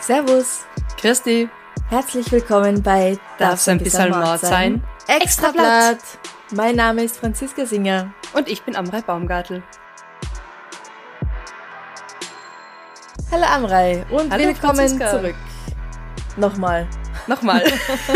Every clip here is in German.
Servus, Christi, herzlich willkommen bei darf's ein bisschen Mord sein? Extrablatt. Mein Name ist Franziska Singer. Und ich bin Amrei Baumgartel. Hallo Amrei und Hallo, willkommen Franziska. zurück. Nochmal. Nochmal.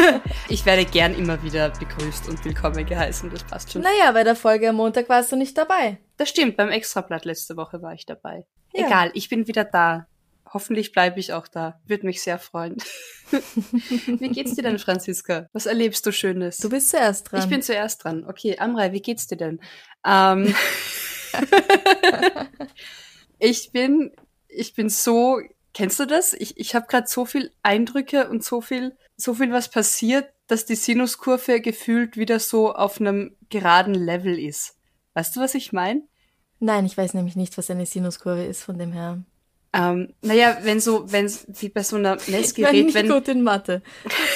ich werde gern immer wieder begrüßt und willkommen geheißen, das passt schon. Naja, bei der Folge am Montag warst du nicht dabei. Das stimmt, beim Extrablatt letzte Woche war ich dabei. Ja. Egal, ich bin wieder da. Hoffentlich bleibe ich auch da. Würde mich sehr freuen. wie geht's dir denn, Franziska? Was erlebst du Schönes? Du bist zuerst dran. ich bin zuerst dran. Okay, Amrei, wie geht's dir denn? Ähm, ich bin, ich bin so, kennst du das? Ich, ich habe gerade so viel Eindrücke und so viel, so viel was passiert, dass die Sinuskurve gefühlt wieder so auf einem geraden Level ist. Weißt du, was ich meine? Nein, ich weiß nämlich nicht, was eine Sinuskurve ist, von dem her. Ähm, naja, wenn so, wenn wie bei so einer Ich bin Messgerät, nicht wenn gut in Mathe.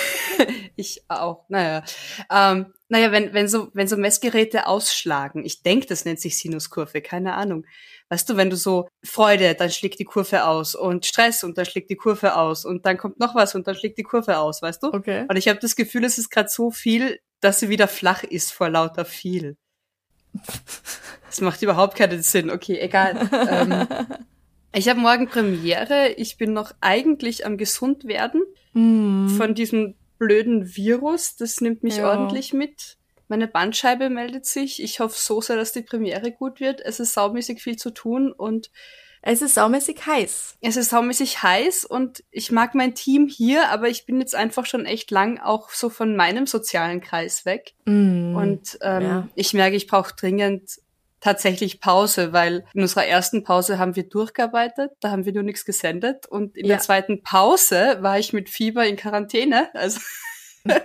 ich auch, naja, ähm, naja, wenn wenn so wenn so Messgeräte ausschlagen, ich denke, das nennt sich Sinuskurve, keine Ahnung. Weißt du, wenn du so Freude, dann schlägt die Kurve aus und Stress und dann schlägt die Kurve aus und dann kommt noch was und dann schlägt die Kurve aus, weißt du? Okay. Und ich habe das Gefühl, es ist gerade so viel, dass sie wieder flach ist vor lauter viel. Das macht überhaupt keinen Sinn. Okay, egal. ähm, ich habe morgen Premiere. Ich bin noch eigentlich am gesund werden Hm. von diesem blöden Virus. Das nimmt mich Ja. ordentlich mit. Meine Bandscheibe meldet sich. Ich hoffe so sehr, dass die Premiere gut wird. Es ist saumäßig viel zu tun und Es ist saumäßig heiß. es ist saumäßig heiß und ich mag mein Team hier, aber ich bin jetzt einfach schon echt lang auch so von meinem sozialen Kreis weg. Mm. Und ähm, Ja. ich merke, ich brauche dringend tatsächlich Pause, weil in unserer ersten Pause haben wir durchgearbeitet, da haben wir nur nichts gesendet und in Ja. der zweiten Pause war ich mit Fieber in Quarantäne. Also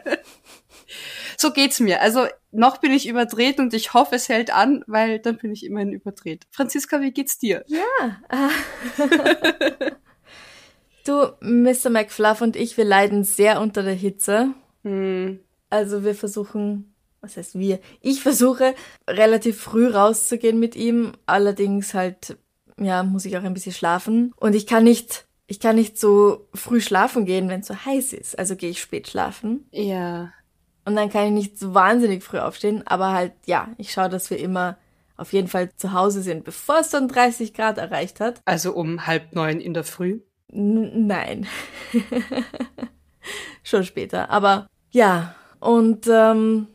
so geht's mir. Also noch bin ich überdreht und ich hoffe, es hält an, weil dann bin ich immerhin überdreht. Franziska, wie geht's dir? du, Mr. McFluff und ich, wir leiden sehr unter der Hitze. Hm, Also wir versuchen, was heißt wir? Ich versuche relativ früh rauszugehen mit ihm. Allerdings halt, ja, muss ich auch ein bisschen schlafen. Und ich kann nicht, ich kann nicht so früh schlafen gehen, wenn es so heiß ist. Also gehe ich spät schlafen. ja. Und dann kann ich nicht so wahnsinnig früh aufstehen. Aber halt, ja, ich schaue, dass wir immer auf jeden Fall zu Hause sind, bevor es dann 30 Grad erreicht hat. Also um halb neun in der Früh. N nein. Schon später. Aber ja. Und ähm,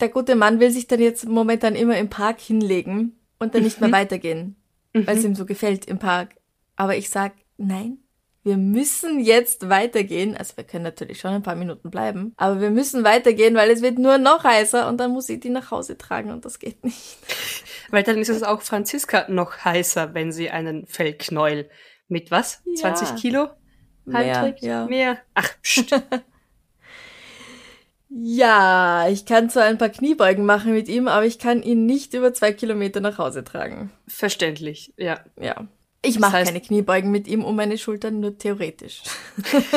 der gute Mann will sich dann jetzt momentan immer im Park hinlegen und dann nicht mehr weitergehen, weil es ihm so gefällt im Park. Aber ich sag, nein, wir müssen jetzt weitergehen. Also wir können natürlich schon ein paar Minuten bleiben, aber wir müssen weitergehen, weil es wird nur noch heißer und dann muss ich die nach Hause tragen und das geht nicht. Weil dann ist es auch Franziska noch heißer, wenn sie einen Fellknäuel mit was? Ja. 20 Kilo? Mehr, ja. Mehr? Ach, pst. Ja, ich kann zwar ein paar Kniebeugen machen mit ihm, aber ich kann ihn nicht über zwei Kilometer nach Hause tragen. verständlich, ja. Ja. Ich mache heißt- keine Kniebeugen mit ihm um meine Schultern, nur theoretisch.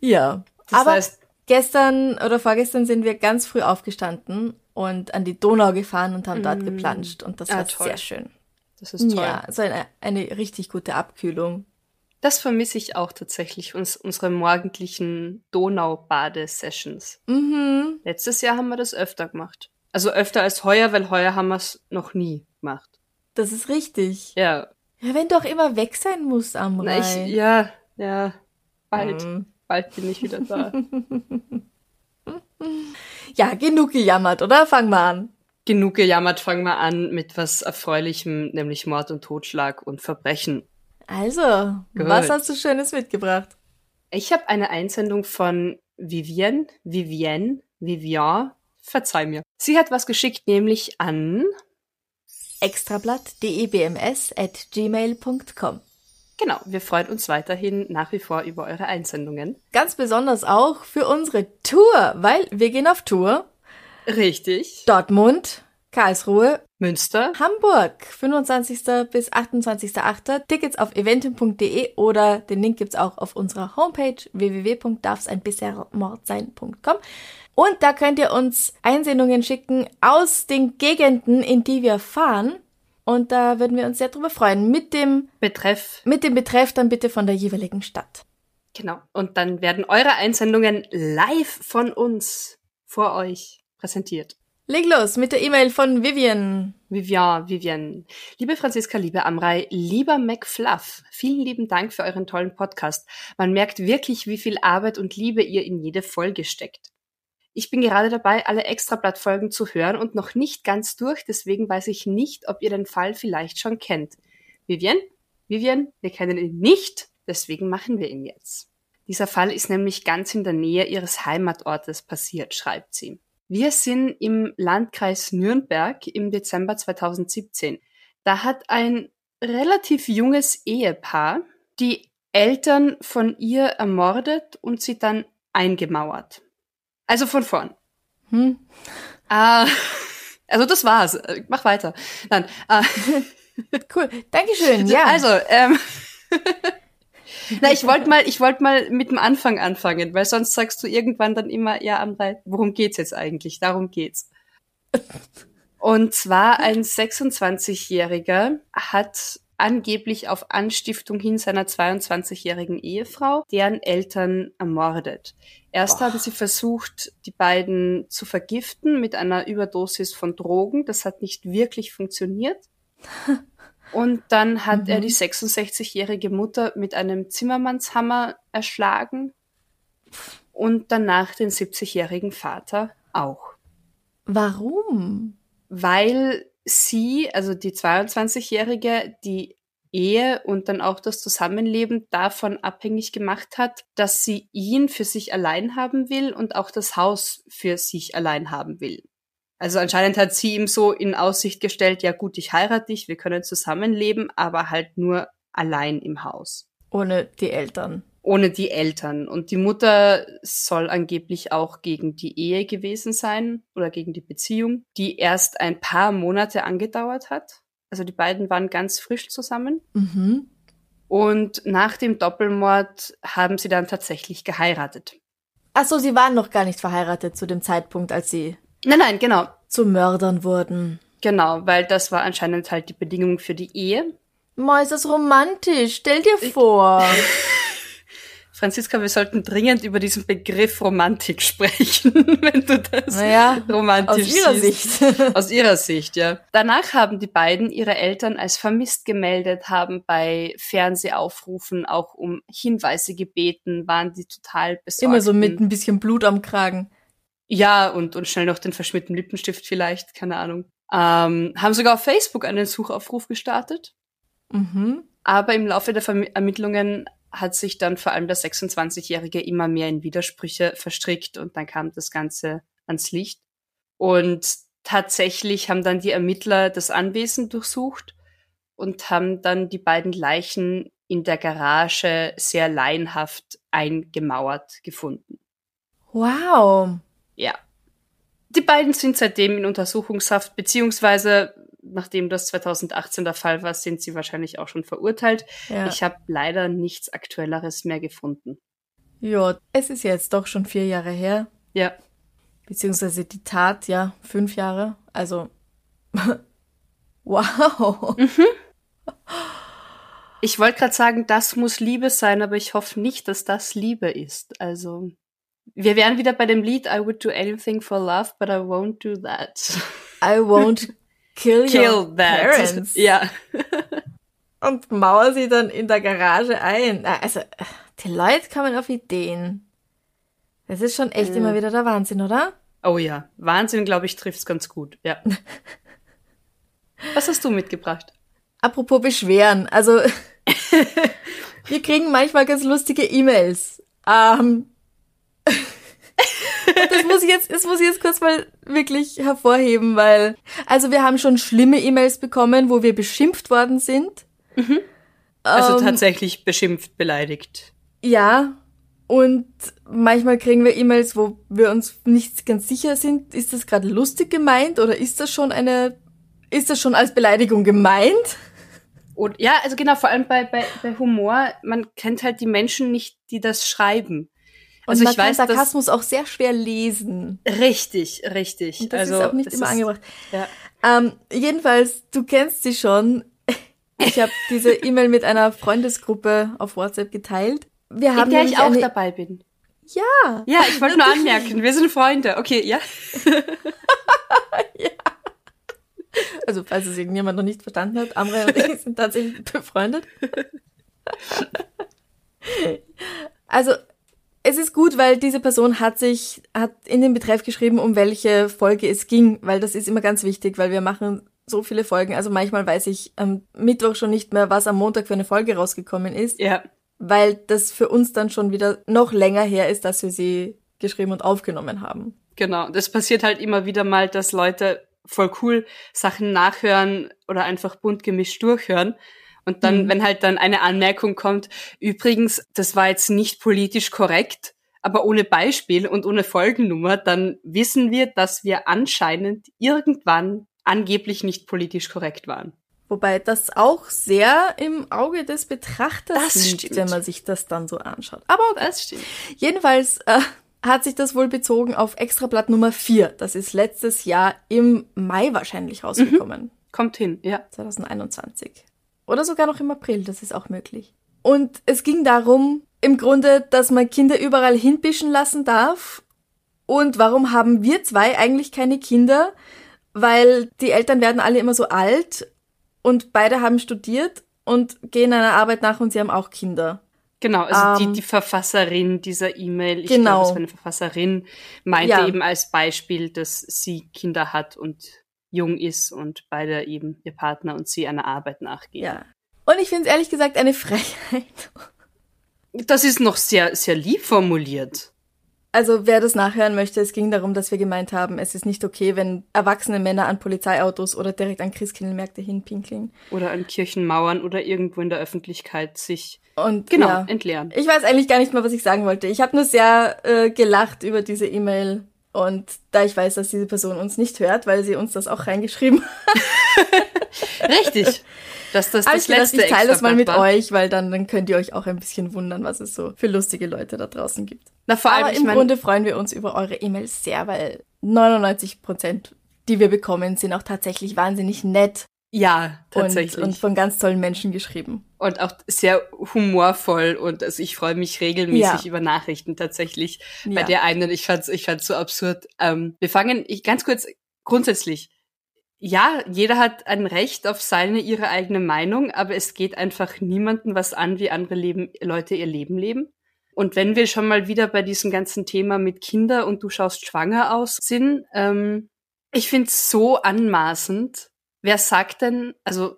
ja. Das aber heißt, gestern oder vorgestern sind wir ganz früh aufgestanden und an die Donau gefahren und haben dort geplanscht und das Ah, war toll. sehr schön. das ist toll. Ja, so eine, eine richtig gute Abkühlung. Das vermisse ich auch tatsächlich, uns, unsere morgendlichen Donau-Bade-Sessions. Mhm. Letztes Jahr haben wir das öfter gemacht. Also öfter als heuer, weil heuer haben wir es noch nie gemacht. Das ist richtig. Ja. Ja, wenn du auch immer weg sein musst, Amrei. Na, ich, ja, ja. Bald, Mhm. bald bin ich wieder da. Ja, genug gejammert, oder? Fang mal an. Genug gejammert, fangen wir an mit was Erfreulichem, nämlich Mord und Totschlag und Verbrechen. Also, Gut. was hast du Schönes mitgebracht? Ich habe eine Einsendung von Vivienne, Vivienne, Vivian, verzeih mir. Sie hat was geschickt, nämlich an extrablatt.debms at gmail.com. Genau, wir freuen uns weiterhin nach wie vor über eure Einsendungen. Ganz besonders auch für unsere Tour, weil wir gehen auf Tour. Richtig. Dortmund, Karlsruhe, Münster, Hamburg, 25. bis 28.8. Tickets auf eventim.de oder den Link gibt's auch auf unserer Homepage www.darfseinbissermordsein.com. Und da könnt ihr uns Einsendungen schicken aus den Gegenden, in die wir fahren. Und da würden wir uns sehr drüber freuen. Mit dem Betreff. Mit dem Betreff dann bitte von der jeweiligen Stadt. Genau. Und dann werden eure Einsendungen live von uns vor euch präsentiert. Leg los mit der E-Mail von Vivian. Vivian, Vivian. Liebe Franziska, liebe Amrei, lieber McFluff, vielen lieben Dank für euren tollen Podcast. Man merkt wirklich, wie viel Arbeit und Liebe ihr in jede Folge steckt. Ich bin gerade dabei, alle Extrablattfolgen zu hören und noch nicht ganz durch, deswegen weiß ich nicht, ob ihr den Fall vielleicht schon kennt. Vivian? Vivian, wir kennen ihn nicht, deswegen machen wir ihn jetzt. Dieser Fall ist nämlich ganz in der Nähe ihres Heimatortes passiert, schreibt sie. Wir sind im Landkreis Nürnberg im Dezember 2017. Da hat ein relativ junges Ehepaar die Eltern von ihr ermordet und sie dann eingemauert. Also von vorn. Hm. Äh, also das war's. Mach weiter. Dann. Äh, cool. Dankeschön. Ja. Also, ähm, Na, ich wollte mal, ich wollte mal mit dem Anfang anfangen, weil sonst sagst du irgendwann dann immer, ja, Amrei, worum geht's jetzt eigentlich? Darum geht's. Und zwar ein 26-Jähriger hat angeblich auf Anstiftung hin seiner 22-jährigen Ehefrau, deren Eltern ermordet. Erst Boah. haben sie versucht, die beiden zu vergiften mit einer Überdosis von Drogen. Das hat nicht wirklich funktioniert. Und dann hat mhm. er die 66-jährige Mutter mit einem Zimmermannshammer erschlagen und danach den 70-jährigen Vater auch. Warum? Weil sie, also die 22-jährige, die Ehe und dann auch das Zusammenleben davon abhängig gemacht hat, dass sie ihn für sich allein haben will und auch das Haus für sich allein haben will. Also anscheinend hat sie ihm so in Aussicht gestellt, ja gut, ich heirate dich, wir können zusammenleben, aber halt nur allein im Haus. Ohne die Eltern. Ohne die Eltern. Und die Mutter soll angeblich auch gegen die Ehe gewesen sein oder gegen die Beziehung, die erst ein paar Monate angedauert hat. Also die beiden waren ganz frisch zusammen. Mhm. Und nach dem Doppelmord haben sie dann tatsächlich geheiratet. Ach so, sie waren noch gar nicht verheiratet zu dem Zeitpunkt, als sie Nein, nein, genau. Zu Mördern wurden. Genau, weil das war anscheinend halt die Bedingung für die Ehe. Ma, ist das romantisch. Stell dir vor. Franziska, wir sollten dringend über diesen Begriff Romantik sprechen, wenn du das naja, romantisch aus ihrer siehst. Sicht. aus ihrer Sicht, ja. Danach haben die beiden ihre Eltern als vermisst gemeldet, haben bei Fernsehaufrufen auch um Hinweise gebeten, waren die total besorgt. Immer so mit ein bisschen Blut am Kragen. Ja, und, und schnell noch den verschmierten Lippenstift vielleicht, keine Ahnung. Ähm, haben sogar auf Facebook einen Suchaufruf gestartet. Mhm. Aber im Laufe der Verm Ermittlungen hat sich dann vor allem der 26-Jährige immer mehr in Widersprüche verstrickt und dann kam das Ganze ans Licht. Und tatsächlich haben dann die Ermittler das Anwesen durchsucht und haben dann die beiden Leichen in der Garage sehr laienhaft eingemauert gefunden. Wow. Ja. Die beiden sind seitdem in Untersuchungshaft, beziehungsweise nachdem das 2018 der Fall war, sind sie wahrscheinlich auch schon verurteilt. Ja. Ich habe leider nichts Aktuelleres mehr gefunden. Ja, es ist jetzt doch schon vier Jahre her. Ja. Beziehungsweise die Tat, ja, fünf Jahre. Also, wow. Mhm. Ich wollte gerade sagen, das muss Liebe sein, aber ich hoffe nicht, dass das Liebe ist. Also. Wir wären wieder bei dem Lied I would do anything for love, but I won't do that. I won't kill, kill your that. parents. Ja. Und mauer sie dann in der Garage ein. Also, die Leute kommen auf Ideen. Das ist schon echt mhm. immer wieder der Wahnsinn, oder? Oh ja, Wahnsinn, glaube ich, trifft's ganz gut. Ja. Was hast du mitgebracht? Apropos Beschweren, also wir kriegen manchmal ganz lustige E-Mails Ähm, das muss ich jetzt, das muss ich jetzt kurz mal wirklich hervorheben, weil, also wir haben schon schlimme E-Mails bekommen, wo wir beschimpft worden sind. Mhm. Also ähm, tatsächlich beschimpft, beleidigt. Ja. Und manchmal kriegen wir E-Mails, wo wir uns nicht ganz sicher sind, ist das gerade lustig gemeint oder ist das schon eine, ist das schon als Beleidigung gemeint? Und ja, also genau, vor allem bei, bei, bei Humor, man kennt halt die Menschen nicht, die das schreiben. Also man ich weiß, Sarkasmus auch sehr schwer lesen. Richtig, richtig. Und das also, ist auch nicht immer ist, angebracht. Ja. Ähm, jedenfalls, du kennst sie schon. Ich habe diese E-Mail mit einer Freundesgruppe auf WhatsApp geteilt. Wir haben In der ich auch eine... dabei bin. Ja. Ja, ich wollte nur anmerken, wir sind Freunde. Okay, ja. ja. Also, falls es irgendjemand noch nicht verstanden hat, Amre und ich sind tatsächlich befreundet. Also, es ist gut, weil diese Person hat sich, hat in den Betreff geschrieben, um welche Folge es ging, weil das ist immer ganz wichtig, weil wir machen so viele Folgen. Also manchmal weiß ich am Mittwoch schon nicht mehr, was am Montag für eine Folge rausgekommen ist. Ja. Weil das für uns dann schon wieder noch länger her ist, dass wir sie geschrieben und aufgenommen haben. Genau. Das passiert halt immer wieder mal, dass Leute voll cool Sachen nachhören oder einfach bunt gemischt durchhören und dann, mhm. wenn halt dann eine Anmerkung kommt, übrigens, das war jetzt nicht politisch korrekt, aber ohne Beispiel und ohne Folgennummer, dann wissen wir, dass wir anscheinend irgendwann angeblich nicht politisch korrekt waren. Wobei das auch sehr im Auge des Betrachters das liegt, stimmt. wenn man sich das dann so anschaut. Aber okay. das stimmt. Jedenfalls äh, hat sich das wohl bezogen auf Extrablatt Nummer 4. Das ist letztes Jahr im Mai wahrscheinlich rausgekommen. Mhm. Kommt hin, ja. 2021. Oder sogar noch im April, das ist auch möglich. Und es ging darum, im Grunde, dass man Kinder überall hinbischen lassen darf. Und warum haben wir zwei eigentlich keine Kinder? Weil die Eltern werden alle immer so alt und beide haben studiert und gehen einer Arbeit nach und sie haben auch Kinder. Genau, also ähm, die, die Verfasserin dieser E-Mail, ich genau. glaube, es war eine Verfasserin, meinte ja. eben als Beispiel, dass sie Kinder hat und jung ist und beide eben ihr Partner und sie einer Arbeit nachgehen. Ja. Und ich finde es ehrlich gesagt eine Frechheit. Das ist noch sehr, sehr lieb formuliert. Also wer das nachhören möchte, es ging darum, dass wir gemeint haben, es ist nicht okay, wenn erwachsene Männer an Polizeiautos oder direkt an Christkindlmärkte hinpinkeln. Oder an Kirchenmauern oder irgendwo in der Öffentlichkeit sich und genau ja, entleeren. Ich weiß eigentlich gar nicht mehr, was ich sagen wollte. Ich habe nur sehr äh, gelacht über diese E-Mail und da ich weiß, dass diese Person uns nicht hört, weil sie uns das auch reingeschrieben hat. Richtig. Dass das, das ich letzte gedacht, ich teile das mal mit war. euch, weil dann, dann könnt ihr euch auch ein bisschen wundern, was es so für lustige Leute da draußen gibt. Na, vor allem, Aber im Grunde freuen wir uns über eure E-Mails sehr, weil 99 Prozent, die wir bekommen, sind auch tatsächlich wahnsinnig nett. Ja, tatsächlich. Und, und, von ganz tollen Menschen geschrieben. Und auch sehr humorvoll und also ich freue mich regelmäßig ja. über Nachrichten tatsächlich. Ja. Bei der einen, ich fand's, ich fand's so absurd. Ähm, wir fangen, ich ganz kurz, grundsätzlich, ja, jeder hat ein Recht auf seine, ihre eigene Meinung, aber es geht einfach niemanden was an, wie andere Leben, Leute ihr Leben leben. Und wenn wir schon mal wieder bei diesem ganzen Thema mit Kinder und du schaust schwanger aus sind, ähm, ich find's so anmaßend, Wer sagt denn, also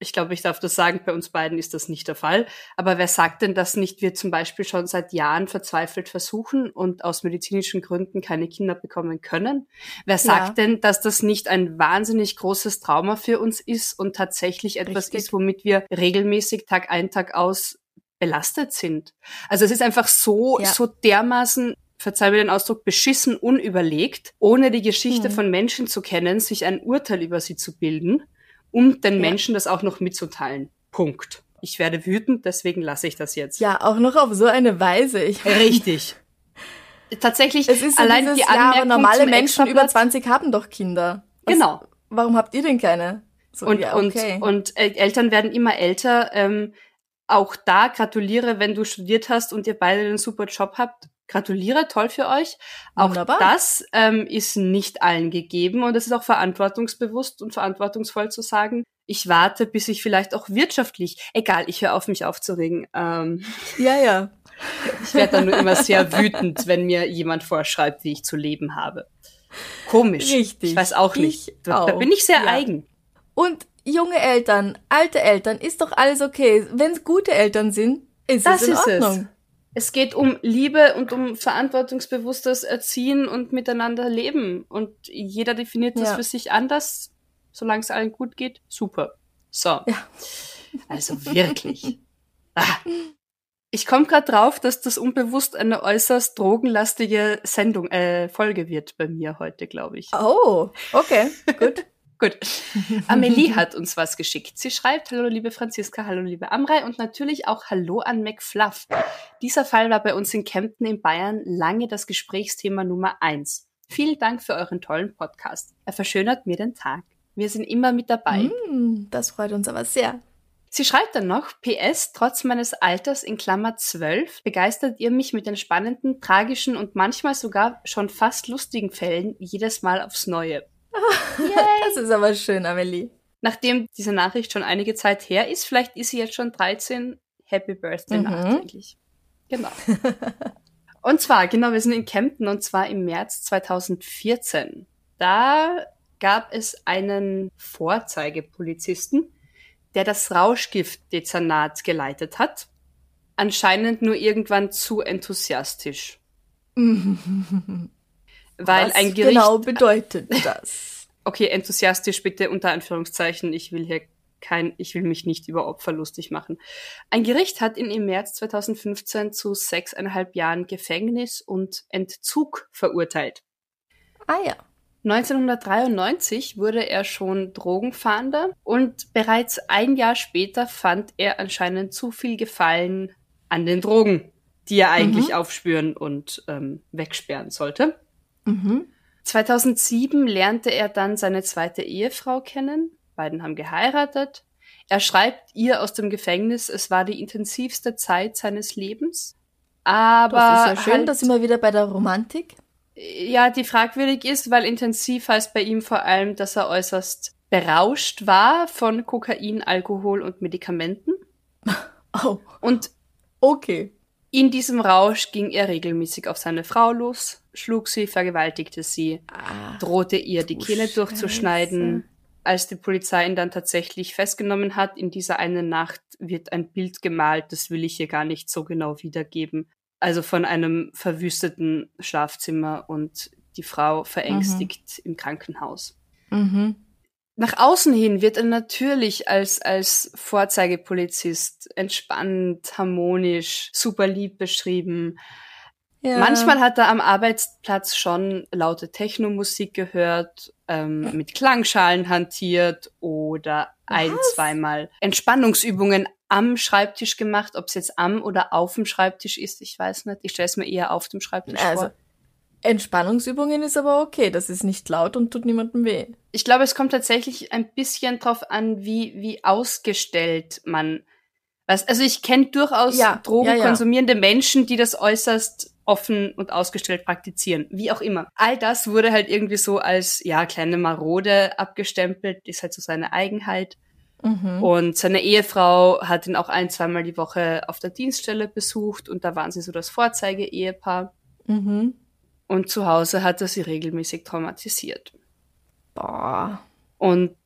ich glaube, ich darf das sagen, bei uns beiden ist das nicht der Fall, aber wer sagt denn, dass nicht wir zum Beispiel schon seit Jahren verzweifelt versuchen und aus medizinischen Gründen keine Kinder bekommen können? Wer sagt ja. denn, dass das nicht ein wahnsinnig großes Trauma für uns ist und tatsächlich etwas Richtig. ist, womit wir regelmäßig Tag ein, Tag aus belastet sind? Also es ist einfach so, ja. so dermaßen verzeih mir den Ausdruck, beschissen unüberlegt, ohne die Geschichte mhm. von Menschen zu kennen, sich ein Urteil über sie zu bilden, um den ja. Menschen das auch noch mitzuteilen. Punkt. Ich werde wütend, deswegen lasse ich das jetzt. Ja, auch noch auf so eine Weise. Ich Richtig. Tatsächlich, es ist so allein dieses, die Anmerkung ja, aber normale Menschen über 20 haben doch Kinder. Was, genau. Warum habt ihr denn keine? So, und, ja, okay. und, und äh, Eltern werden immer älter. Ähm, auch da gratuliere, wenn du studiert hast und ihr beide einen super Job habt gratuliere, toll für euch. Auch Wunderbar. das ähm, ist nicht allen gegeben und es ist auch verantwortungsbewusst und verantwortungsvoll zu sagen, ich warte, bis ich vielleicht auch wirtschaftlich, egal, ich höre auf, mich aufzuregen. Ähm, ja, ja. Ich werde dann nur immer sehr wütend, wenn mir jemand vorschreibt, wie ich zu leben habe. Komisch. Richtig. Ich weiß auch nicht. Da, da, bin ich sehr ja. eigen. Und junge Eltern, alte Eltern, ist doch alles okay. Wenn es gute Eltern sind, ist das es in ist Ordnung. Es. Es geht um Liebe und um verantwortungsbewusstes Erziehen und miteinander leben. Und jeder definiert das Ja. für sich anders. Solange es allen gut geht, super. So. Ja. Also wirklich. ah. Ich komme gerade drauf, dass das unbewusst eine äußerst drogenlastige Sendung, äh, Folge wird bei mir heute, glaube ich. Oh, okay, gut. Gut. Amelie hat uns was geschickt. Sie schreibt, hallo liebe Franziska, hallo liebe Amrei und natürlich auch hallo an McFluff. Dieser Fall war bei uns in Kempten in Bayern lange das Gesprächsthema Nummer eins. Vielen Dank für euren tollen Podcast. Er verschönert mir den Tag. Wir sind immer mit dabei. Hm, das freut uns aber sehr. Sie schreibt dann noch, PS, trotz meines Alters in Klammer 12 begeistert ihr mich mit den spannenden, tragischen und manchmal sogar schon fast lustigen Fällen jedes Mal aufs Neue. Das ist aber schön, Amelie. Nachdem diese Nachricht schon einige Zeit her ist, vielleicht ist sie jetzt schon 13, Happy Birthday Mhm. nachträglich. Genau. und zwar, genau, wir sind in Kempten und zwar im März 2014. Da gab es einen Vorzeigepolizisten, der das Rauschgiftdezernat geleitet hat. Anscheinend nur irgendwann zu enthusiastisch. Weil Was ein Gericht genau bedeutet das? okay, enthusiastisch bitte unter Anführungszeichen. Ich will hier kein, ich will mich nicht über Opfer lustig machen. Ein Gericht hat ihn im März 2015 zu sechseinhalb Jahren Gefängnis und Entzug verurteilt. Ah ja. 1993 wurde er schon Drogenfahnder und bereits ein Jahr später fand er anscheinend zu viel Gefallen an den Drogen, die er eigentlich aufspüren und ähm, wegsperren sollte. Mhm. 2007 lernte er dann seine zweite Ehefrau kennen. Beiden haben geheiratet. Er schreibt ihr aus dem Gefängnis, es war die intensivste Zeit seines Lebens. Aber Das ist ja schön, halt, da sind wir wieder bei der Romantik. ja, die fragwürdig ist, weil intensiv heißt bei ihm vor allem, dass er äußerst berauscht war von Kokain, Alkohol und Medikamenten. Oh, Und okay. In diesem Rausch ging er regelmäßig auf seine Frau los, schlug sie, vergewaltigte sie, Ah, drohte ihr, die Kehle durchzuschneiden. Scheiße. Als die Polizei ihn dann tatsächlich festgenommen hat, in dieser einen Nacht wird ein Bild gemalt, das will ich hier gar nicht so genau wiedergeben. Also von einem verwüsteten Schlafzimmer und die Frau verängstigt im Krankenhaus. Mhm. Nach außen hin wird er natürlich als, als Vorzeigepolizist entspannt, harmonisch, super lieb beschrieben. Ja. Manchmal hat er am Arbeitsplatz schon laute Technomusik gehört, ähm, mit Klangschalen hantiert oder ein, Was? zweimal Entspannungsübungen am Schreibtisch gemacht. Ob es jetzt am oder auf dem Schreibtisch ist, ich weiß nicht. Ich stelle es mir eher auf dem Schreibtisch Also, vor. Entspannungsübungen ist aber okay. Das ist nicht laut und tut niemandem weh. Ich glaube, es kommt tatsächlich ein bisschen drauf an, wie, wie ausgestellt man was. Also ich kenne durchaus Ja, Drogen ja, ja. Menschen, die das äußerst offen und ausgestellt praktizieren. Wie auch immer. All das wurde halt irgendwie so als, ja, kleine Marode abgestempelt, ist halt so seine Eigenheit. Mhm. Und seine Ehefrau hat ihn auch ein, zweimal die Woche auf der Dienststelle besucht und da waren sie so das Vorzeige-Ehepaar. Mhm. Und zu Hause hat er sie regelmäßig traumatisiert. Boah. Und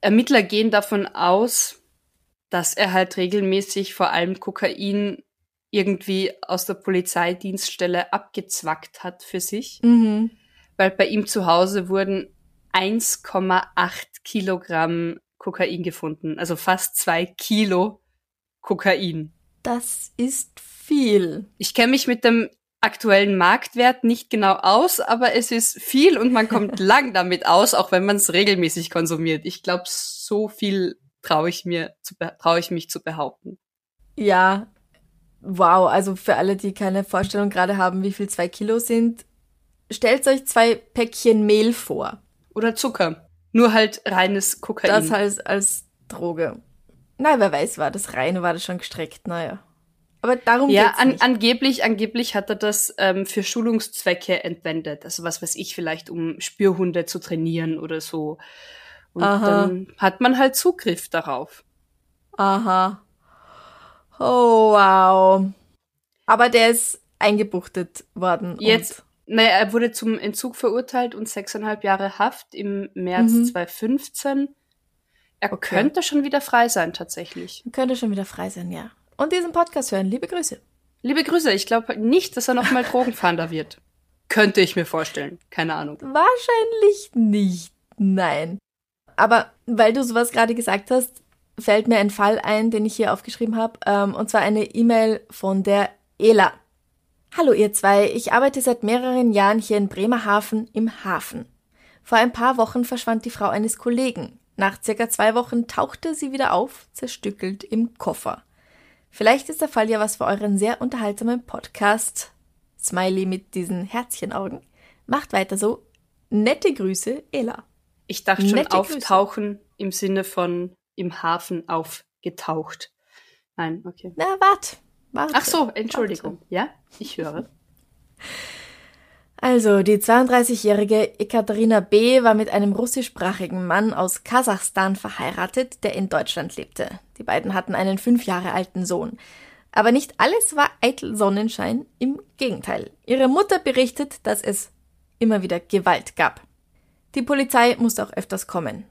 Ermittler gehen davon aus, dass er halt regelmäßig vor allem Kokain irgendwie aus der Polizeidienststelle abgezwackt hat für sich, Mhm. weil bei ihm zu Hause wurden 1,8 Kilogramm Kokain gefunden, also fast zwei Kilo Kokain. Das ist viel. Ich kenne mich mit dem aktuellen Marktwert nicht genau aus, aber es ist viel und man kommt lang damit aus, auch wenn man es regelmäßig konsumiert. Ich glaube, so viel traue ich mir, traue ich mich zu behaupten. Ja. Wow, also für alle, die keine Vorstellung gerade haben, wie viel zwei Kilo sind, stellt euch zwei Päckchen Mehl vor. Oder Zucker. Nur halt reines Kokain. Das halt als Droge. Na, wer weiß, war das rein, war das schon gestreckt, naja. Aber darum ja, geht's an, nicht. angeblich, angeblich hat er das ähm, für Schulungszwecke entwendet. Also was weiß ich, vielleicht um Spürhunde zu trainieren oder so. Und Aha. dann hat man halt Zugriff darauf. Aha. Oh, wow. Aber der ist eingebuchtet worden. Jetzt, naja, er wurde zum Entzug verurteilt und sechseinhalb Jahre Haft im März Mhm. 2015. Er Okay. könnte schon wieder frei sein, tatsächlich. könnte schon wieder frei sein, ja. Und diesen Podcast hören. Liebe Grüße. Liebe Grüße, ich glaube nicht, dass er nochmal Drogenfahnder wird. Könnte ich mir vorstellen. Keine Ahnung. Wahrscheinlich nicht. Nein. Aber weil du sowas gerade gesagt hast, fällt mir ein Fall ein, den ich hier aufgeschrieben habe. Ähm, und zwar eine E-Mail von der Ela. Hallo ihr zwei, ich arbeite seit mehreren Jahren hier in Bremerhaven im Hafen. Vor ein paar Wochen verschwand die Frau eines Kollegen. Nach circa zwei Wochen tauchte sie wieder auf, zerstückelt im Koffer. Vielleicht ist der Fall ja was für euren sehr unterhaltsamen Podcast. Smiley mit diesen Herzchenaugen. Macht weiter so. Nette Grüße, Ela. Ich dachte schon Nette auftauchen Grüße. im Sinne von im Hafen aufgetaucht. Nein, okay. Na, wart. wart Ach so, Entschuldigung. Warte. Ja, ich höre. Also, die 32-jährige Ekaterina B. war mit einem russischsprachigen Mann aus Kasachstan verheiratet, der in Deutschland lebte. Die beiden hatten einen fünf Jahre alten Sohn. Aber nicht alles war eitel Sonnenschein, im Gegenteil. Ihre Mutter berichtet, dass es immer wieder Gewalt gab. Die Polizei musste auch öfters kommen.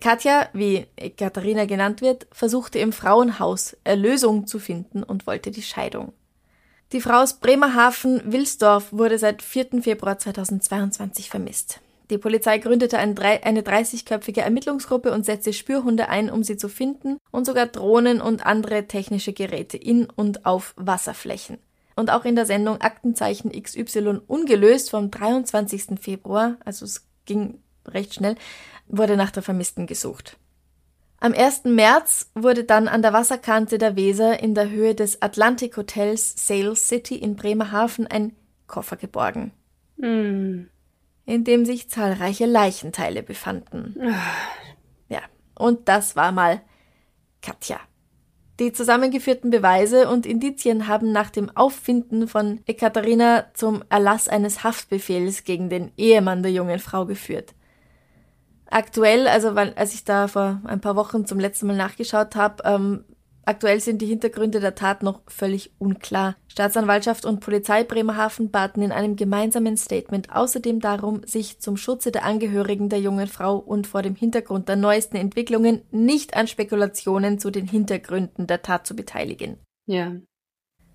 Katja, wie Katharina genannt wird, versuchte im Frauenhaus Erlösung zu finden und wollte die Scheidung. Die Frau aus Bremerhaven-Wilsdorf wurde seit 4. Februar 2022 vermisst. Die Polizei gründete eine 30-köpfige Ermittlungsgruppe und setzte Spürhunde ein, um sie zu finden und sogar Drohnen und andere technische Geräte in und auf Wasserflächen. Und auch in der Sendung Aktenzeichen XY ungelöst vom 23. Februar, also es ging recht schnell, wurde nach der Vermissten gesucht. Am 1. März wurde dann an der Wasserkante der Weser in der Höhe des Atlantic Hotels Sail City in Bremerhaven ein Koffer geborgen, mm. in dem sich zahlreiche Leichenteile befanden. ja, und das war mal Katja. Die zusammengeführten Beweise und Indizien haben nach dem Auffinden von Ekaterina zum Erlass eines Haftbefehls gegen den Ehemann der jungen Frau geführt. Aktuell, also weil, als ich da vor ein paar Wochen zum letzten Mal nachgeschaut habe, ähm, aktuell sind die Hintergründe der Tat noch völlig unklar. Staatsanwaltschaft und Polizei Bremerhaven baten in einem gemeinsamen Statement außerdem darum, sich zum Schutze der Angehörigen der jungen Frau und vor dem Hintergrund der neuesten Entwicklungen nicht an Spekulationen zu den Hintergründen der Tat zu beteiligen. Ja.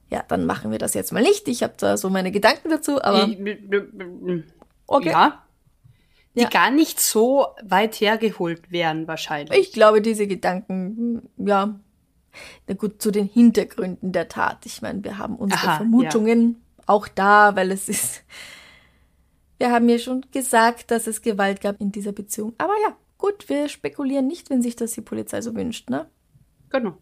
Ja, dann machen wir das jetzt mal nicht. Ich habe da so meine Gedanken dazu, aber. Okay. Ja, die ja. gar nicht so weit hergeholt wären wahrscheinlich. Ich glaube, diese Gedanken, hm, ja, na gut, zu den Hintergründen der Tat. Ich meine, wir haben unsere Aha, Vermutungen ja. auch da, weil es ist, wir haben ja schon gesagt, dass es Gewalt gab in dieser Beziehung. Aber ja, gut, wir spekulieren nicht, wenn sich das die Polizei so wünscht, ne? Genau.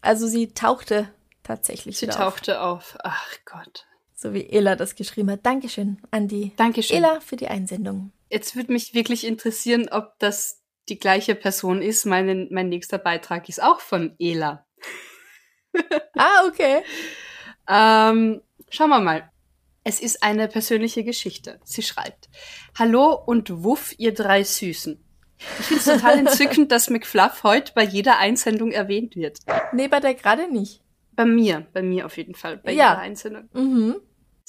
Also sie tauchte tatsächlich Sie tauchte auf. auf. Ach Gott. So wie Ella das geschrieben hat. Dankeschön an die Dankeschön. Ella für die Einsendung. Jetzt würde mich wirklich interessieren, ob das die gleiche Person ist. Mein, mein nächster Beitrag ist auch von Ela. ah, okay. ähm, schauen wir mal. Es ist eine persönliche Geschichte. Sie schreibt, Hallo und Wuff, ihr drei Süßen. Ich finde es total entzückend, dass McFluff heute bei jeder Einsendung erwähnt wird. Nee, bei der gerade nicht. Bei mir, bei mir auf jeden Fall, bei ja. jeder Einsendung. Mhm.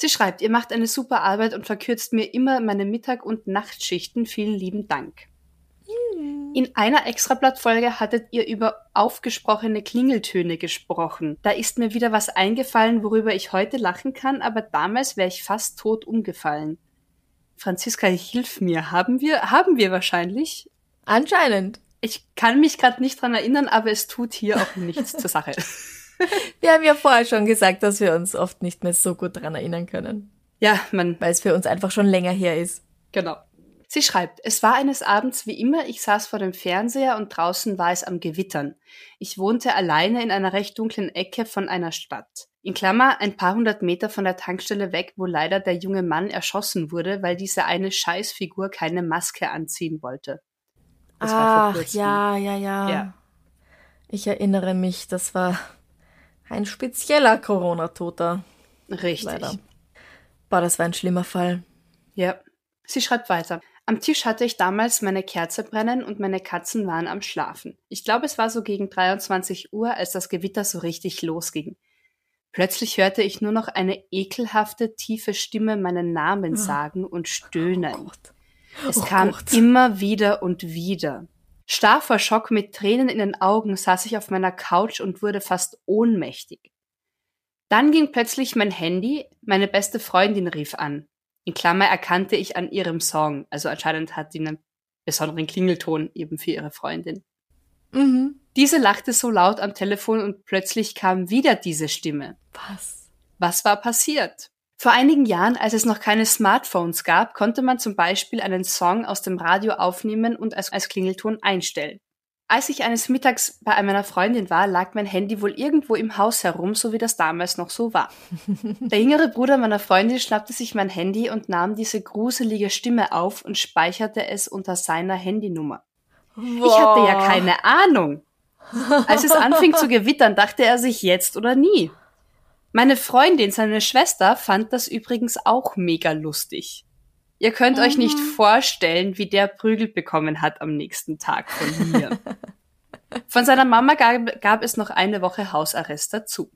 Sie schreibt, ihr macht eine super Arbeit und verkürzt mir immer meine Mittag- und Nachtschichten. Vielen lieben Dank. Hm. In einer Extrablattfolge hattet ihr über aufgesprochene Klingeltöne gesprochen. Da ist mir wieder was eingefallen, worüber ich heute lachen kann, aber damals wäre ich fast tot umgefallen. Franziska, hilf mir. Haben wir, haben wir wahrscheinlich? Anscheinend. Ich kann mich gerade nicht dran erinnern, aber es tut hier auch nichts zur Sache. Wir haben ja vorher schon gesagt, dass wir uns oft nicht mehr so gut dran erinnern können. Ja, man. Weil es für uns einfach schon länger her ist. Genau. Sie schreibt, es war eines Abends wie immer, ich saß vor dem Fernseher und draußen war es am Gewittern. Ich wohnte alleine in einer recht dunklen Ecke von einer Stadt. In Klammer ein paar hundert Meter von der Tankstelle weg, wo leider der junge Mann erschossen wurde, weil diese eine Scheißfigur keine Maske anziehen wollte. Das Ach, ja, ja, ja, ja. Ich erinnere mich, das war ein spezieller Corona-Toter. Richtig. Leider. Boah, das war ein schlimmer Fall. Ja. Sie schreibt weiter. Am Tisch hatte ich damals meine Kerze brennen und meine Katzen waren am Schlafen. Ich glaube, es war so gegen 23 Uhr, als das Gewitter so richtig losging. Plötzlich hörte ich nur noch eine ekelhafte, tiefe Stimme meinen Namen oh. sagen und stöhnen. Oh es oh kam Gott. immer wieder und wieder. Starr vor Schock mit Tränen in den Augen saß ich auf meiner Couch und wurde fast ohnmächtig. Dann ging plötzlich mein Handy, meine beste Freundin rief an. In Klammer erkannte ich an ihrem Song. Also anscheinend hat sie einen besonderen Klingelton eben für ihre Freundin. Mhm. Diese lachte so laut am Telefon und plötzlich kam wieder diese Stimme. Was? Was war passiert? Vor einigen Jahren, als es noch keine Smartphones gab, konnte man zum Beispiel einen Song aus dem Radio aufnehmen und als, als Klingelton einstellen. Als ich eines Mittags bei meiner Freundin war, lag mein Handy wohl irgendwo im Haus herum, so wie das damals noch so war. Der jüngere Bruder meiner Freundin schnappte sich mein Handy und nahm diese gruselige Stimme auf und speicherte es unter seiner Handynummer. Wow. Ich hatte ja keine Ahnung. Als es anfing zu gewittern, dachte er sich jetzt oder nie. Meine Freundin, seine Schwester, fand das übrigens auch mega lustig. Ihr könnt mhm. euch nicht mhm. vorstellen, wie der Prügel bekommen hat am nächsten Tag von mir. von seiner Mama gab, gab es noch eine Woche Hausarrest dazu.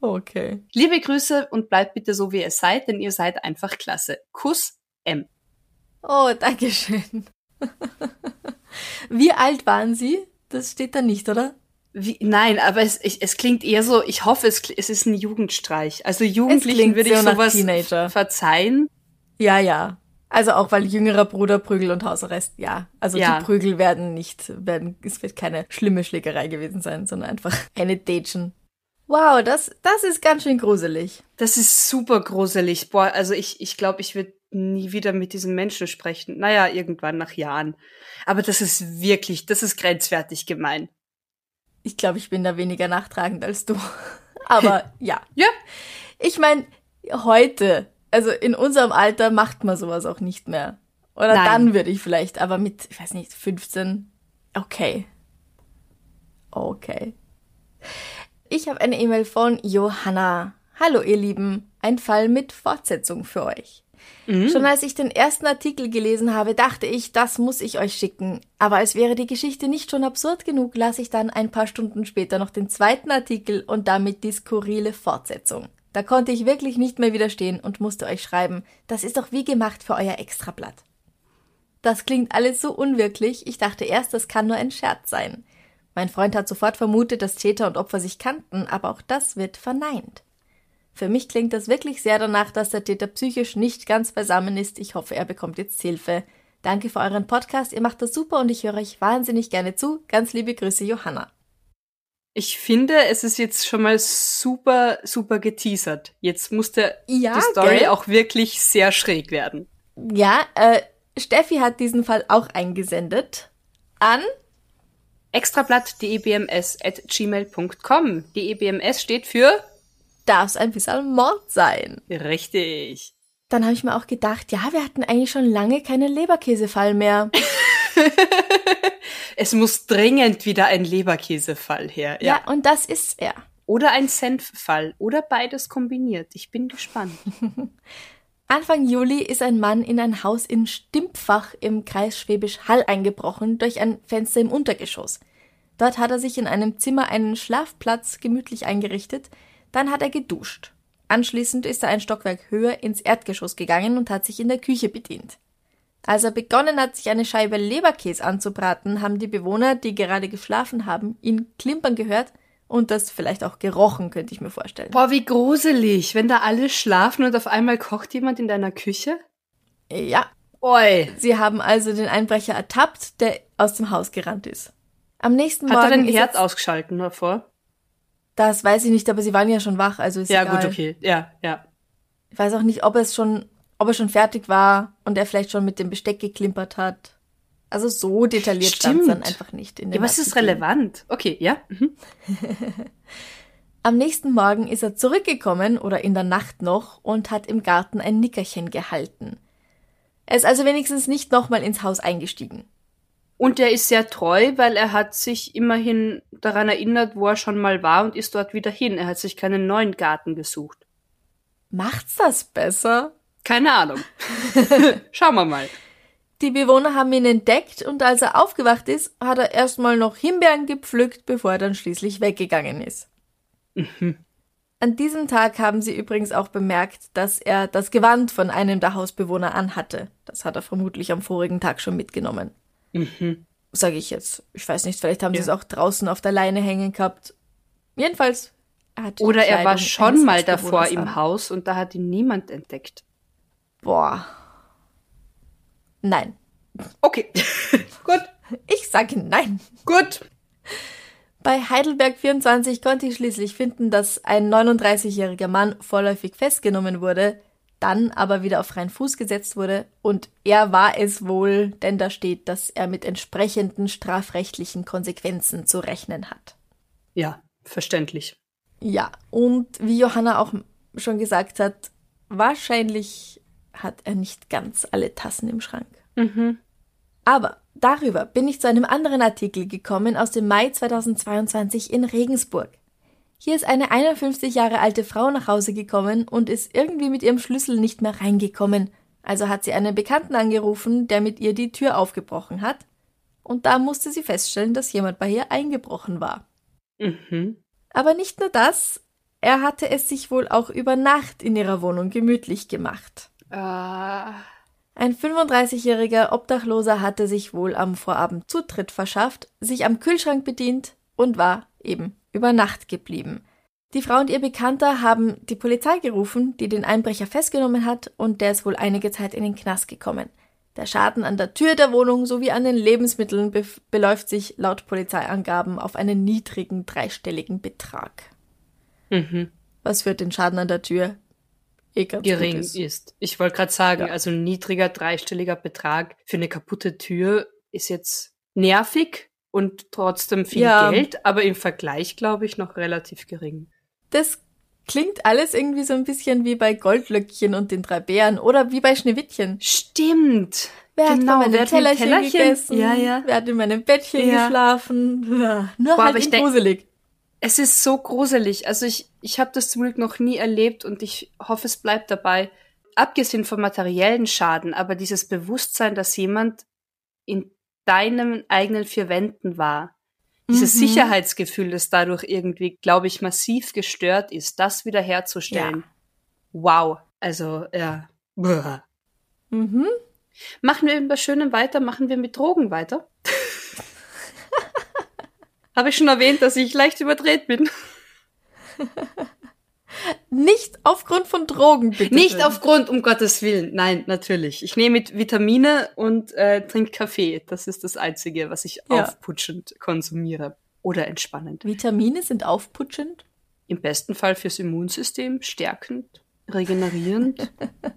Okay. Liebe Grüße und bleibt bitte so, wie ihr seid, denn ihr seid einfach klasse. Kuss M. Oh, danke schön. wie alt waren Sie? Das steht da nicht, oder? Wie, nein, aber es, ich, es klingt eher so, ich hoffe, es, es ist ein Jugendstreich. Also Jugendlichen würde ich sowas Teenager. verzeihen. Ja, ja. Also auch weil jüngerer Bruder Prügel und Hausarrest, ja. Also ja. die Prügel werden nicht, werden, es wird keine schlimme Schlägerei gewesen sein, sondern einfach eine Dätschen. Wow, das, das ist ganz schön gruselig. Das ist super gruselig. Boah, also ich, ich glaube, ich würde nie wieder mit diesem Menschen sprechen. Naja, irgendwann nach Jahren. Aber das ist wirklich, das ist grenzwertig gemein. Ich glaube, ich bin da weniger nachtragend als du. Aber ja. Ja. Ich meine, heute also in unserem Alter macht man sowas auch nicht mehr. Oder Nein. dann würde ich vielleicht, aber mit, ich weiß nicht, 15, okay. Okay. Ich habe eine E-Mail von Johanna. Hallo ihr Lieben, ein Fall mit Fortsetzung für euch. Mhm. Schon als ich den ersten Artikel gelesen habe, dachte ich, das muss ich euch schicken. Aber als wäre die Geschichte nicht schon absurd genug, las ich dann ein paar Stunden später noch den zweiten Artikel und damit die skurrile Fortsetzung. Da konnte ich wirklich nicht mehr widerstehen und musste euch schreiben, das ist doch wie gemacht für euer Extrablatt. Das klingt alles so unwirklich, ich dachte erst, das kann nur ein Scherz sein. Mein Freund hat sofort vermutet, dass Täter und Opfer sich kannten, aber auch das wird verneint. Für mich klingt das wirklich sehr danach, dass der Täter psychisch nicht ganz beisammen ist. Ich hoffe, er bekommt jetzt Hilfe. Danke für euren Podcast, ihr macht das super und ich höre euch wahnsinnig gerne zu. Ganz liebe Grüße, Johanna. Ich finde, es ist jetzt schon mal super, super geteasert. Jetzt muss der, ja, die Story gell? auch wirklich sehr schräg werden. Ja, äh, Steffi hat diesen Fall auch eingesendet an extrablatt.debms at gmail.com. Die EBMS steht für Darf es ein bisschen Mord sein? Richtig. Dann habe ich mir auch gedacht, ja, wir hatten eigentlich schon lange keinen Leberkäsefall mehr. es muss dringend wieder ein Leberkäsefall her. Ja, ja und das ist er. Oder ein Senffall. Oder beides kombiniert. Ich bin gespannt. Anfang Juli ist ein Mann in ein Haus in Stimpfach im Kreis Schwäbisch Hall eingebrochen durch ein Fenster im Untergeschoss. Dort hat er sich in einem Zimmer einen Schlafplatz gemütlich eingerichtet, dann hat er geduscht. Anschließend ist er ein Stockwerk höher ins Erdgeschoss gegangen und hat sich in der Küche bedient. Als er begonnen hat, sich eine Scheibe Leberkäse anzubraten, haben die Bewohner, die gerade geschlafen haben, ihn klimpern gehört und das vielleicht auch gerochen, könnte ich mir vorstellen. Boah, wie gruselig, wenn da alle schlafen und auf einmal kocht jemand in deiner Küche? Ja. Oi. Sie haben also den Einbrecher ertappt, der aus dem Haus gerannt ist. Am nächsten Morgen. Hat er den Herd ausgeschalten davor? Das weiß ich nicht, aber sie waren ja schon wach, also ist Ja, egal. gut, okay. Ja, ja. Ich weiß auch nicht, ob es schon ob er schon fertig war und er vielleicht schon mit dem Besteck geklimpert hat. Also so detailliert stand es dann einfach nicht in dem Ja, was ist relevant? Okay, ja. Mhm. Am nächsten Morgen ist er zurückgekommen oder in der Nacht noch und hat im Garten ein Nickerchen gehalten. Er ist also wenigstens nicht nochmal ins Haus eingestiegen. Und er ist sehr treu, weil er hat sich immerhin daran erinnert, wo er schon mal war und ist dort wieder hin. Er hat sich keinen neuen Garten gesucht. Macht's das besser? Keine Ahnung. Schauen wir mal. Die Bewohner haben ihn entdeckt und als er aufgewacht ist, hat er erstmal noch Himbeeren gepflückt, bevor er dann schließlich weggegangen ist. Mhm. An diesem Tag haben sie übrigens auch bemerkt, dass er das Gewand von einem der Hausbewohner anhatte. Das hat er vermutlich am vorigen Tag schon mitgenommen. Mhm. Sage ich jetzt. Ich weiß nicht, vielleicht haben ja. sie es auch draußen auf der Leine hängen gehabt. Jedenfalls Oder er war schon mal davor im Haus und da hat ihn niemand entdeckt. Boah. Nein. Okay. Gut. Ich sage nein. Gut. Bei Heidelberg 24 konnte ich schließlich finden, dass ein 39-jähriger Mann vorläufig festgenommen wurde, dann aber wieder auf freien Fuß gesetzt wurde und er war es wohl, denn da steht, dass er mit entsprechenden strafrechtlichen Konsequenzen zu rechnen hat. Ja, verständlich. Ja, und wie Johanna auch schon gesagt hat, wahrscheinlich hat er nicht ganz alle Tassen im Schrank. Mhm. Aber darüber bin ich zu einem anderen Artikel gekommen aus dem Mai 2022 in Regensburg. Hier ist eine 51 Jahre alte Frau nach Hause gekommen und ist irgendwie mit ihrem Schlüssel nicht mehr reingekommen. Also hat sie einen Bekannten angerufen, der mit ihr die Tür aufgebrochen hat. Und da musste sie feststellen, dass jemand bei ihr eingebrochen war. Mhm. Aber nicht nur das, er hatte es sich wohl auch über Nacht in ihrer Wohnung gemütlich gemacht. Äh. Ein 35-jähriger Obdachloser hatte sich wohl am Vorabend Zutritt verschafft, sich am Kühlschrank bedient und war eben über Nacht geblieben. Die Frau und ihr Bekannter haben die Polizei gerufen, die den Einbrecher festgenommen hat, und der ist wohl einige Zeit in den Knast gekommen. Der Schaden an der Tür der Wohnung sowie an den Lebensmitteln be beläuft sich laut Polizeiangaben auf einen niedrigen dreistelligen Betrag. Mhm. Was für den Schaden an der Tür eh ganz Gering ist. ist. Ich wollte gerade sagen, Ja. also ein niedriger dreistelliger Betrag für eine kaputte Tür ist jetzt nervig und trotzdem viel Ja. Geld, aber im Vergleich glaube ich noch relativ gering. Das klingt alles irgendwie so ein bisschen wie bei Goldlöckchen und den drei Bären oder wie bei Schneewittchen. Stimmt. Wer hat Genau, von meinem hat Tellerchen, Tellerchen? gegessen? Ja, ja. Wer hat in meinem Bettchen Ja. geschlafen? Ja, nur Boah, halt aber ich denk- gruselig. Es ist so gruselig. Also ich, ich habe das zum Glück noch nie erlebt und ich hoffe, es bleibt dabei. Abgesehen vom materiellen Schaden, aber dieses Bewusstsein, dass jemand in deinen eigenen vier Wänden war. Dieses Mhm. Sicherheitsgefühl, das dadurch irgendwie, glaube ich, massiv gestört ist, das wiederherzustellen. Wow. Also, ja. Buh. Mhm. Machen wir mit Schönem weiter? Machen wir mit Drogen weiter? Habe ich schon erwähnt, dass ich leicht überdreht bin? Nicht aufgrund von Drogen, bitte. Nicht aufgrund, um Gottes Willen. Nein, natürlich. Ich nehme mit Vitamine und äh, trinke Kaffee. Das ist das Einzige, was ich Ja. aufputschend konsumiere. Oder entspannend. Vitamine sind aufputschend. Im besten Fall fürs Immunsystem, stärkend, regenerierend.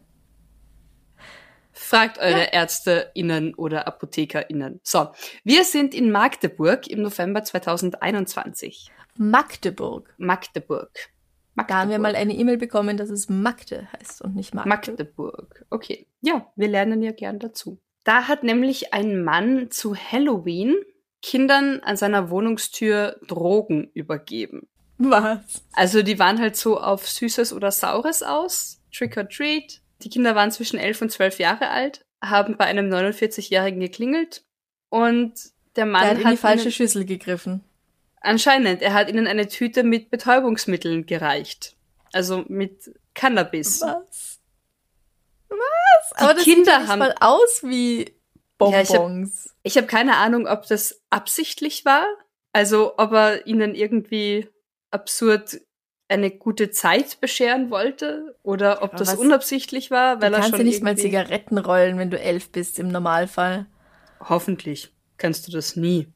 Fragt eure ÄrzteInnen oder ApothekerInnen. So, wir sind in Magdeburg im November 2021. Magdeburg. Magdeburg. Da haben wir mal eine E-Mail bekommen, dass es Magde heißt und nicht Magde. Magdeburg. Okay. Ja, wir lernen ja gern dazu. Da hat nämlich ein Mann zu Halloween Kindern an seiner Wohnungstür Drogen übergeben. Was? Also die waren halt so auf Süßes oder Saures aus. Trick or Treat. Die Kinder waren zwischen 11 und 12 Jahre alt, haben bei einem 49-Jährigen geklingelt und der Mann Der hat in die falsche Schüssel gegriffen. Anscheinend, er hat ihnen eine Tüte mit Betäubungsmitteln gereicht. Also mit Cannabis. Was? Was? Aber das Kinder sieht ja haben- mal aus wie Ja, ich hab- Bonbons. Ich habe keine Ahnung, ob das absichtlich war, also ob er ihnen irgendwie absurd eine gute Zeit bescheren wollte oder ob Aber das unabsichtlich war, weil du er kannst schon ja nicht mal Zigaretten rollen, wenn du elf bist, im Normalfall. Hoffentlich kannst du das nie.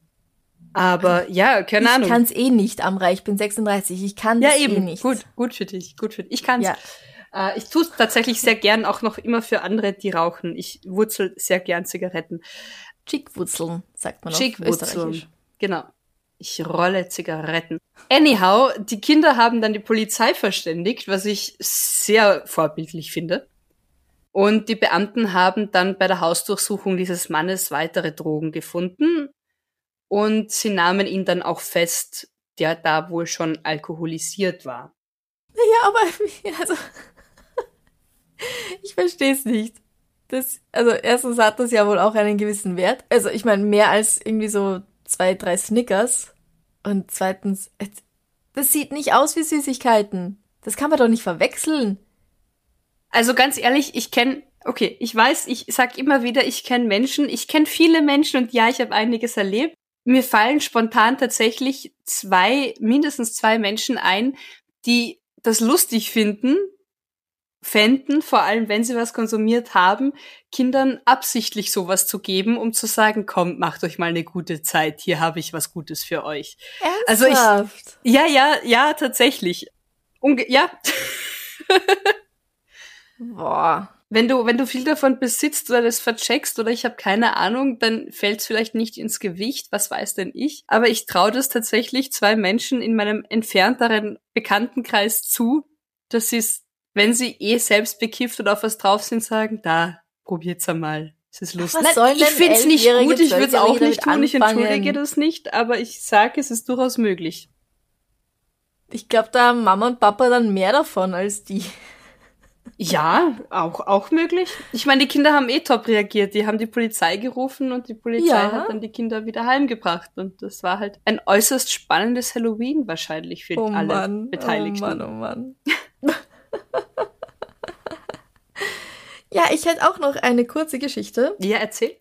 Aber ja, keine ich Ahnung. kann's eh nicht, Amra. Ich bin 36. Ich kann ja das eben, eh nicht. gut, gut für dich, gut für dich. Ich kann's. Ja. Äh, ich tue es tatsächlich sehr gern, auch noch immer für andere, die rauchen. Ich wurzel sehr gern Zigaretten. Chickwurzeln, sagt man Chickwurzeln. Österreichisch. Genau. Ich rolle Zigaretten. Anyhow, die Kinder haben dann die Polizei verständigt, was ich sehr vorbildlich finde. Und die Beamten haben dann bei der Hausdurchsuchung dieses Mannes weitere Drogen gefunden. Und sie nahmen ihn dann auch fest, der da wohl schon alkoholisiert war. Ja, aber also ich verstehe es nicht. Das, also erstens hat das ja wohl auch einen gewissen Wert. Also ich meine mehr als irgendwie so zwei, drei Snickers. Und zweitens, das sieht nicht aus wie Süßigkeiten. Das kann man doch nicht verwechseln. Also ganz ehrlich, ich kenne, okay, ich weiß, ich sag immer wieder, ich kenne Menschen, ich kenne viele Menschen und ja, ich habe einiges erlebt. Mir fallen spontan tatsächlich zwei, mindestens zwei Menschen ein, die das lustig finden, fänden, vor allem wenn sie was konsumiert haben, Kindern absichtlich sowas zu geben, um zu sagen, kommt, macht euch mal eine gute Zeit, hier habe ich was Gutes für euch. Ernsthaft? Also ich, ja, ja, ja, tatsächlich. Unge ja. Boah. Wenn du, wenn du viel davon besitzt oder das vercheckst oder ich habe keine Ahnung, dann fällt es vielleicht nicht ins Gewicht, was weiß denn ich. Aber ich traue das tatsächlich zwei Menschen in meinem entfernteren Bekanntenkreis zu, dass sie es wenn sie eh selbst bekifft oder auf was drauf sind, sagen, da, probiert's einmal. Es ist lustig. Was sollen ich denn find's nicht gut, ich würde es auch nicht tun, ich damit entschuldige anfangen? das nicht, aber ich sage, es ist durchaus möglich. Ich glaube, da haben Mama und Papa dann mehr davon als die. Ja, auch, auch möglich. Ich meine, die Kinder haben eh top reagiert. Die haben die Polizei gerufen und die Polizei Ja. hat dann die Kinder wieder heimgebracht. Und das war halt ein äußerst spannendes Halloween wahrscheinlich für Oh alle Mann, Beteiligten. oh Mann, oh Mann. ja, ich hätte auch noch eine kurze Geschichte Ja, erzähl.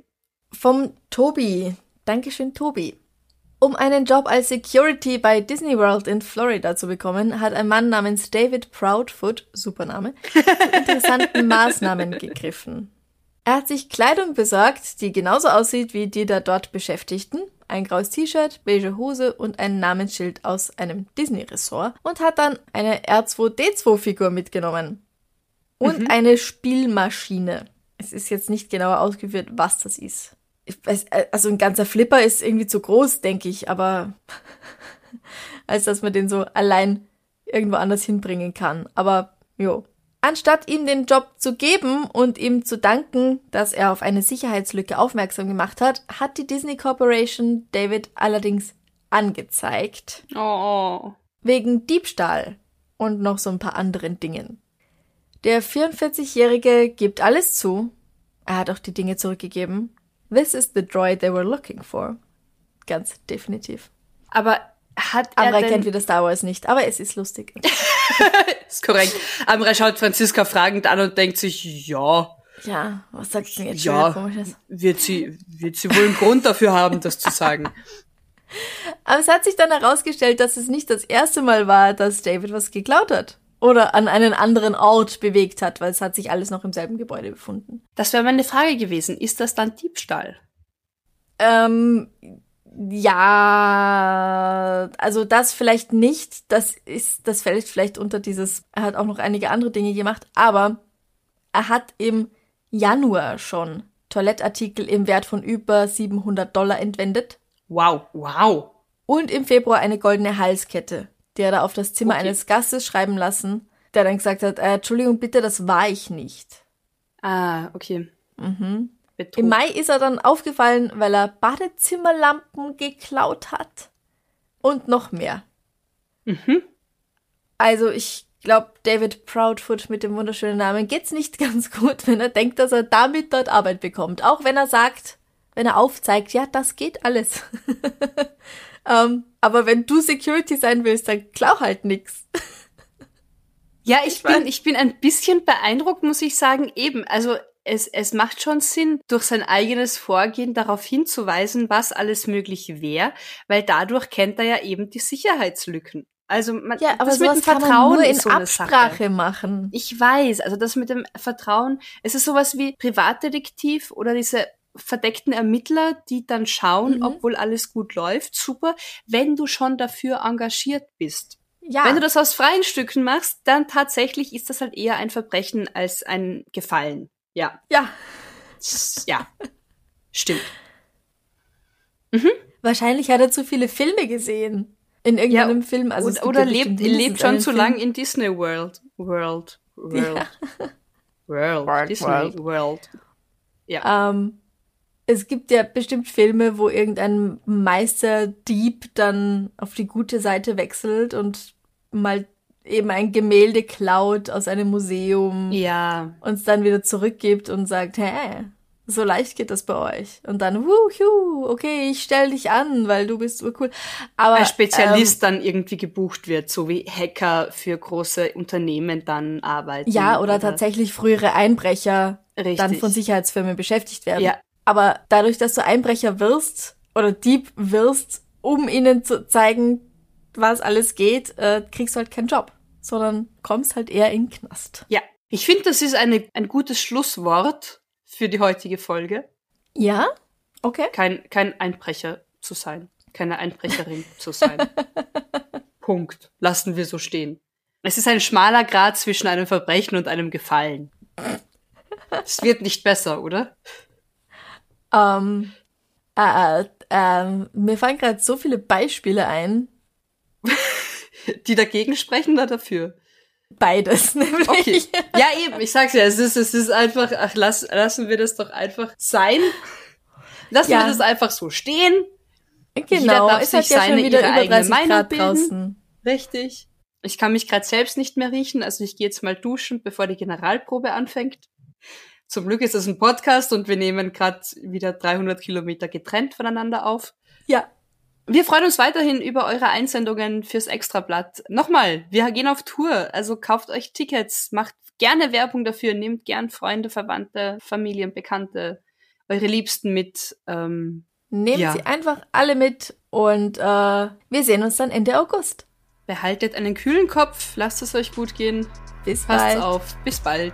vom Tobi. Dankeschön, Tobi. Um einen Job als Security bei Disney World in Florida zu bekommen, hat ein Mann namens David Proudfoot, super Name, zu interessanten Maßnahmen gegriffen. Er hat sich Kleidung besorgt, die genauso aussieht wie die der dort Beschäftigten, ein graues T-Shirt, beige Hose und ein Namensschild aus einem Disney-Ressort und hat dann eine R2D2-Figur mitgenommen. Und eine Spielmaschine. Es ist jetzt nicht genauer ausgeführt, was das ist. Weiß, also ein ganzer Flipper ist irgendwie zu groß, denke ich, aber als dass man den so allein irgendwo anders hinbringen kann. Aber jo. Anstatt ihm den Job zu geben und ihm zu danken, dass er auf eine Sicherheitslücke aufmerksam gemacht hat, hat die Disney Corporation David allerdings angezeigt. Oh. Wegen Diebstahl und noch so ein paar anderen Dingen. Der 44-Jährige gibt alles zu. Er hat auch die Dinge zurückgegeben. This is the droid they were looking for. Ganz definitiv. Aber hat er Amra denn... kennt wieder Star Wars nicht, aber es ist lustig. ist korrekt. Amra schaut Franziska fragend an und denkt sich, ja, Ja, was du denn jetzt schon ja, komisches? wird sie, wird sie wohl einen Grund dafür haben, das zu sagen. Aber es hat sich dann herausgestellt, dass es nicht das erste Mal war, dass David was geklaut hat. Oder an einen anderen Ort bewegt hat, weil es hat sich alles noch im selben Gebäude befunden. Das wäre meine Frage gewesen. Ist das dann Diebstahl? Ähm, ja, also das vielleicht nicht. Das ist, das fällt vielleicht unter dieses, er hat auch noch einige andere Dinge gemacht, aber er hat im Januar schon Toilettartikel im Wert von über 700 Dollar entwendet Wow, wow. und im Februar eine goldene Halskette, die er da auf das Zimmer Okay. eines Gastes schreiben lassen, der dann gesagt hat, äh, Entschuldigung bitte, das war ich nicht. Ah, okay. Mhm. Betrug. Im Mai ist er dann aufgefallen, weil er Badezimmerlampen geklaut hat. Und noch mehr. Mhm. Also ich glaube, David Proudfoot mit dem wunderschönen Namen geht's nicht ganz gut, wenn er denkt, dass er damit dort Arbeit bekommt. Auch wenn er sagt, wenn er aufzeigt, ja, das geht alles. ähm, aber wenn du Security sein willst, dann klau halt nix. Ja, ich, Ich bin, ich bin ein bisschen beeindruckt, muss ich sagen. Eben, also es, es macht schon Sinn, durch sein eigenes Vorgehen darauf hinzuweisen, was alles möglich wäre, weil dadurch kennt er ja eben die Sicherheitslücken. Also man, Ja, aber das mit dem kann man Vertrauen nur in ist so eine Absprache Sache. machen. Ich weiß, also das mit dem Vertrauen, es ist sowas wie Privatdetektiv oder diese verdeckten Ermittler, die dann schauen, Mhm. ob wohl alles gut läuft. Super, wenn du schon dafür engagiert bist. Ja, Wenn du das aus freien Stücken machst, dann tatsächlich ist das halt eher ein Verbrechen als ein Gefallen. Ja, ja. ja, stimmt. Wahrscheinlich hat er zu viele Filme gesehen. In irgendeinem Film. Also oder oder ja lebt, lebt schon zu Film. lang in Disney World. World. World. World. World, Disney World. World. Ja. Ähm, es gibt ja bestimmt Filme, wo irgendein Meisterdieb dann auf die gute Seite wechselt und mal eben ein Gemälde klaut aus einem Museum ja. und es dann wieder zurückgibt und sagt, hä, so leicht geht das bei euch. Und dann, wuhu, okay, ich stell dich an, weil du bist urcool. Aber Ein Spezialist dann irgendwie gebucht wird, so wie Hacker für große Unternehmen dann arbeiten. Ähm, ja, oder, tatsächlich frühere Einbrecher Richtig. dann von Sicherheitsfirmen beschäftigt werden. Ja. Aber dadurch, dass du Einbrecher wirst oder Dieb wirst, um ihnen zu zeigen, was alles geht, äh, kriegst du halt keinen Job. sondern kommst halt eher in den Knast. Ja, ich finde, das ist eine, ein gutes Schlusswort für die heutige Folge. Ja? Okay. Kein, kein Einbrecher zu sein. Keine Einbrecherin zu sein. Punkt. Lassen wir so stehen. Es ist ein schmaler Grad zwischen einem Verbrechen und einem Gefallen. Es wird nicht besser, oder? Ähm, äh, äh, äh, mir fallen gerade so viele Beispiele ein. Die dagegen sprechen oder dafür? Beides, nämlich. Okay. Ja, eben, ich sag's ja, es ist, es ist einfach, ach, lass, lassen wir das doch einfach sein. Lassen ja. wir das einfach so stehen. Genau, Jeder darf ist sich ja seine, ihre eigene Meinung Grad bilden. Draußen. Richtig. Ich kann mich gerade selbst nicht mehr riechen, also ich gehe jetzt mal duschen, bevor die Generalprobe anfängt. Zum Glück ist das ein Podcast und wir nehmen gerade wieder 300 Kilometer getrennt voneinander auf. Ja. Wir freuen uns weiterhin über eure Einsendungen fürs Extrablatt. Nochmal, wir gehen auf Tour, also kauft euch Tickets, macht gerne Werbung dafür, nehmt gern Freunde, Verwandte, Familien, Bekannte, eure Liebsten mit. Ähm, Nehmt ja. sie einfach alle mit und äh, wir sehen uns dann Ende August. Behaltet einen kühlen Kopf, lasst es euch gut gehen. Bis Passt bald. auf. Bis bald.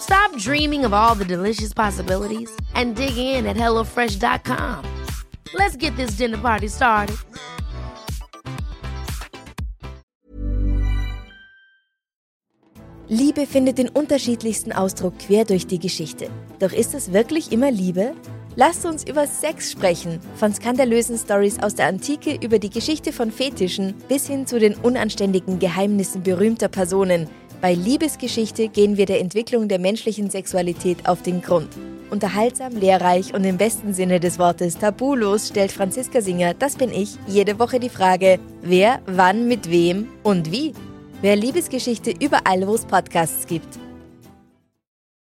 Stop dreaming of all the delicious possibilities and dig in at HelloFresh.com. Let's get this dinner party started. Liebe findet den unterschiedlichsten Ausdruck quer durch die Geschichte. Doch ist es wirklich immer Liebe? Lasst uns über Sex sprechen, von skandalösen Stories aus der Antike über die Geschichte von Fetischen bis hin zu den unanständigen Geheimnissen berühmter Personen. Bei Liebesgeschichte gehen wir der Entwicklung der menschlichen Sexualität auf den Grund. Unterhaltsam, lehrreich und im besten Sinne des Wortes tabulos stellt Franziska Singer, das bin ich, jede Woche die Frage, wer, wann, mit wem und wie. Wer Liebesgeschichte überall, wo es Podcasts gibt.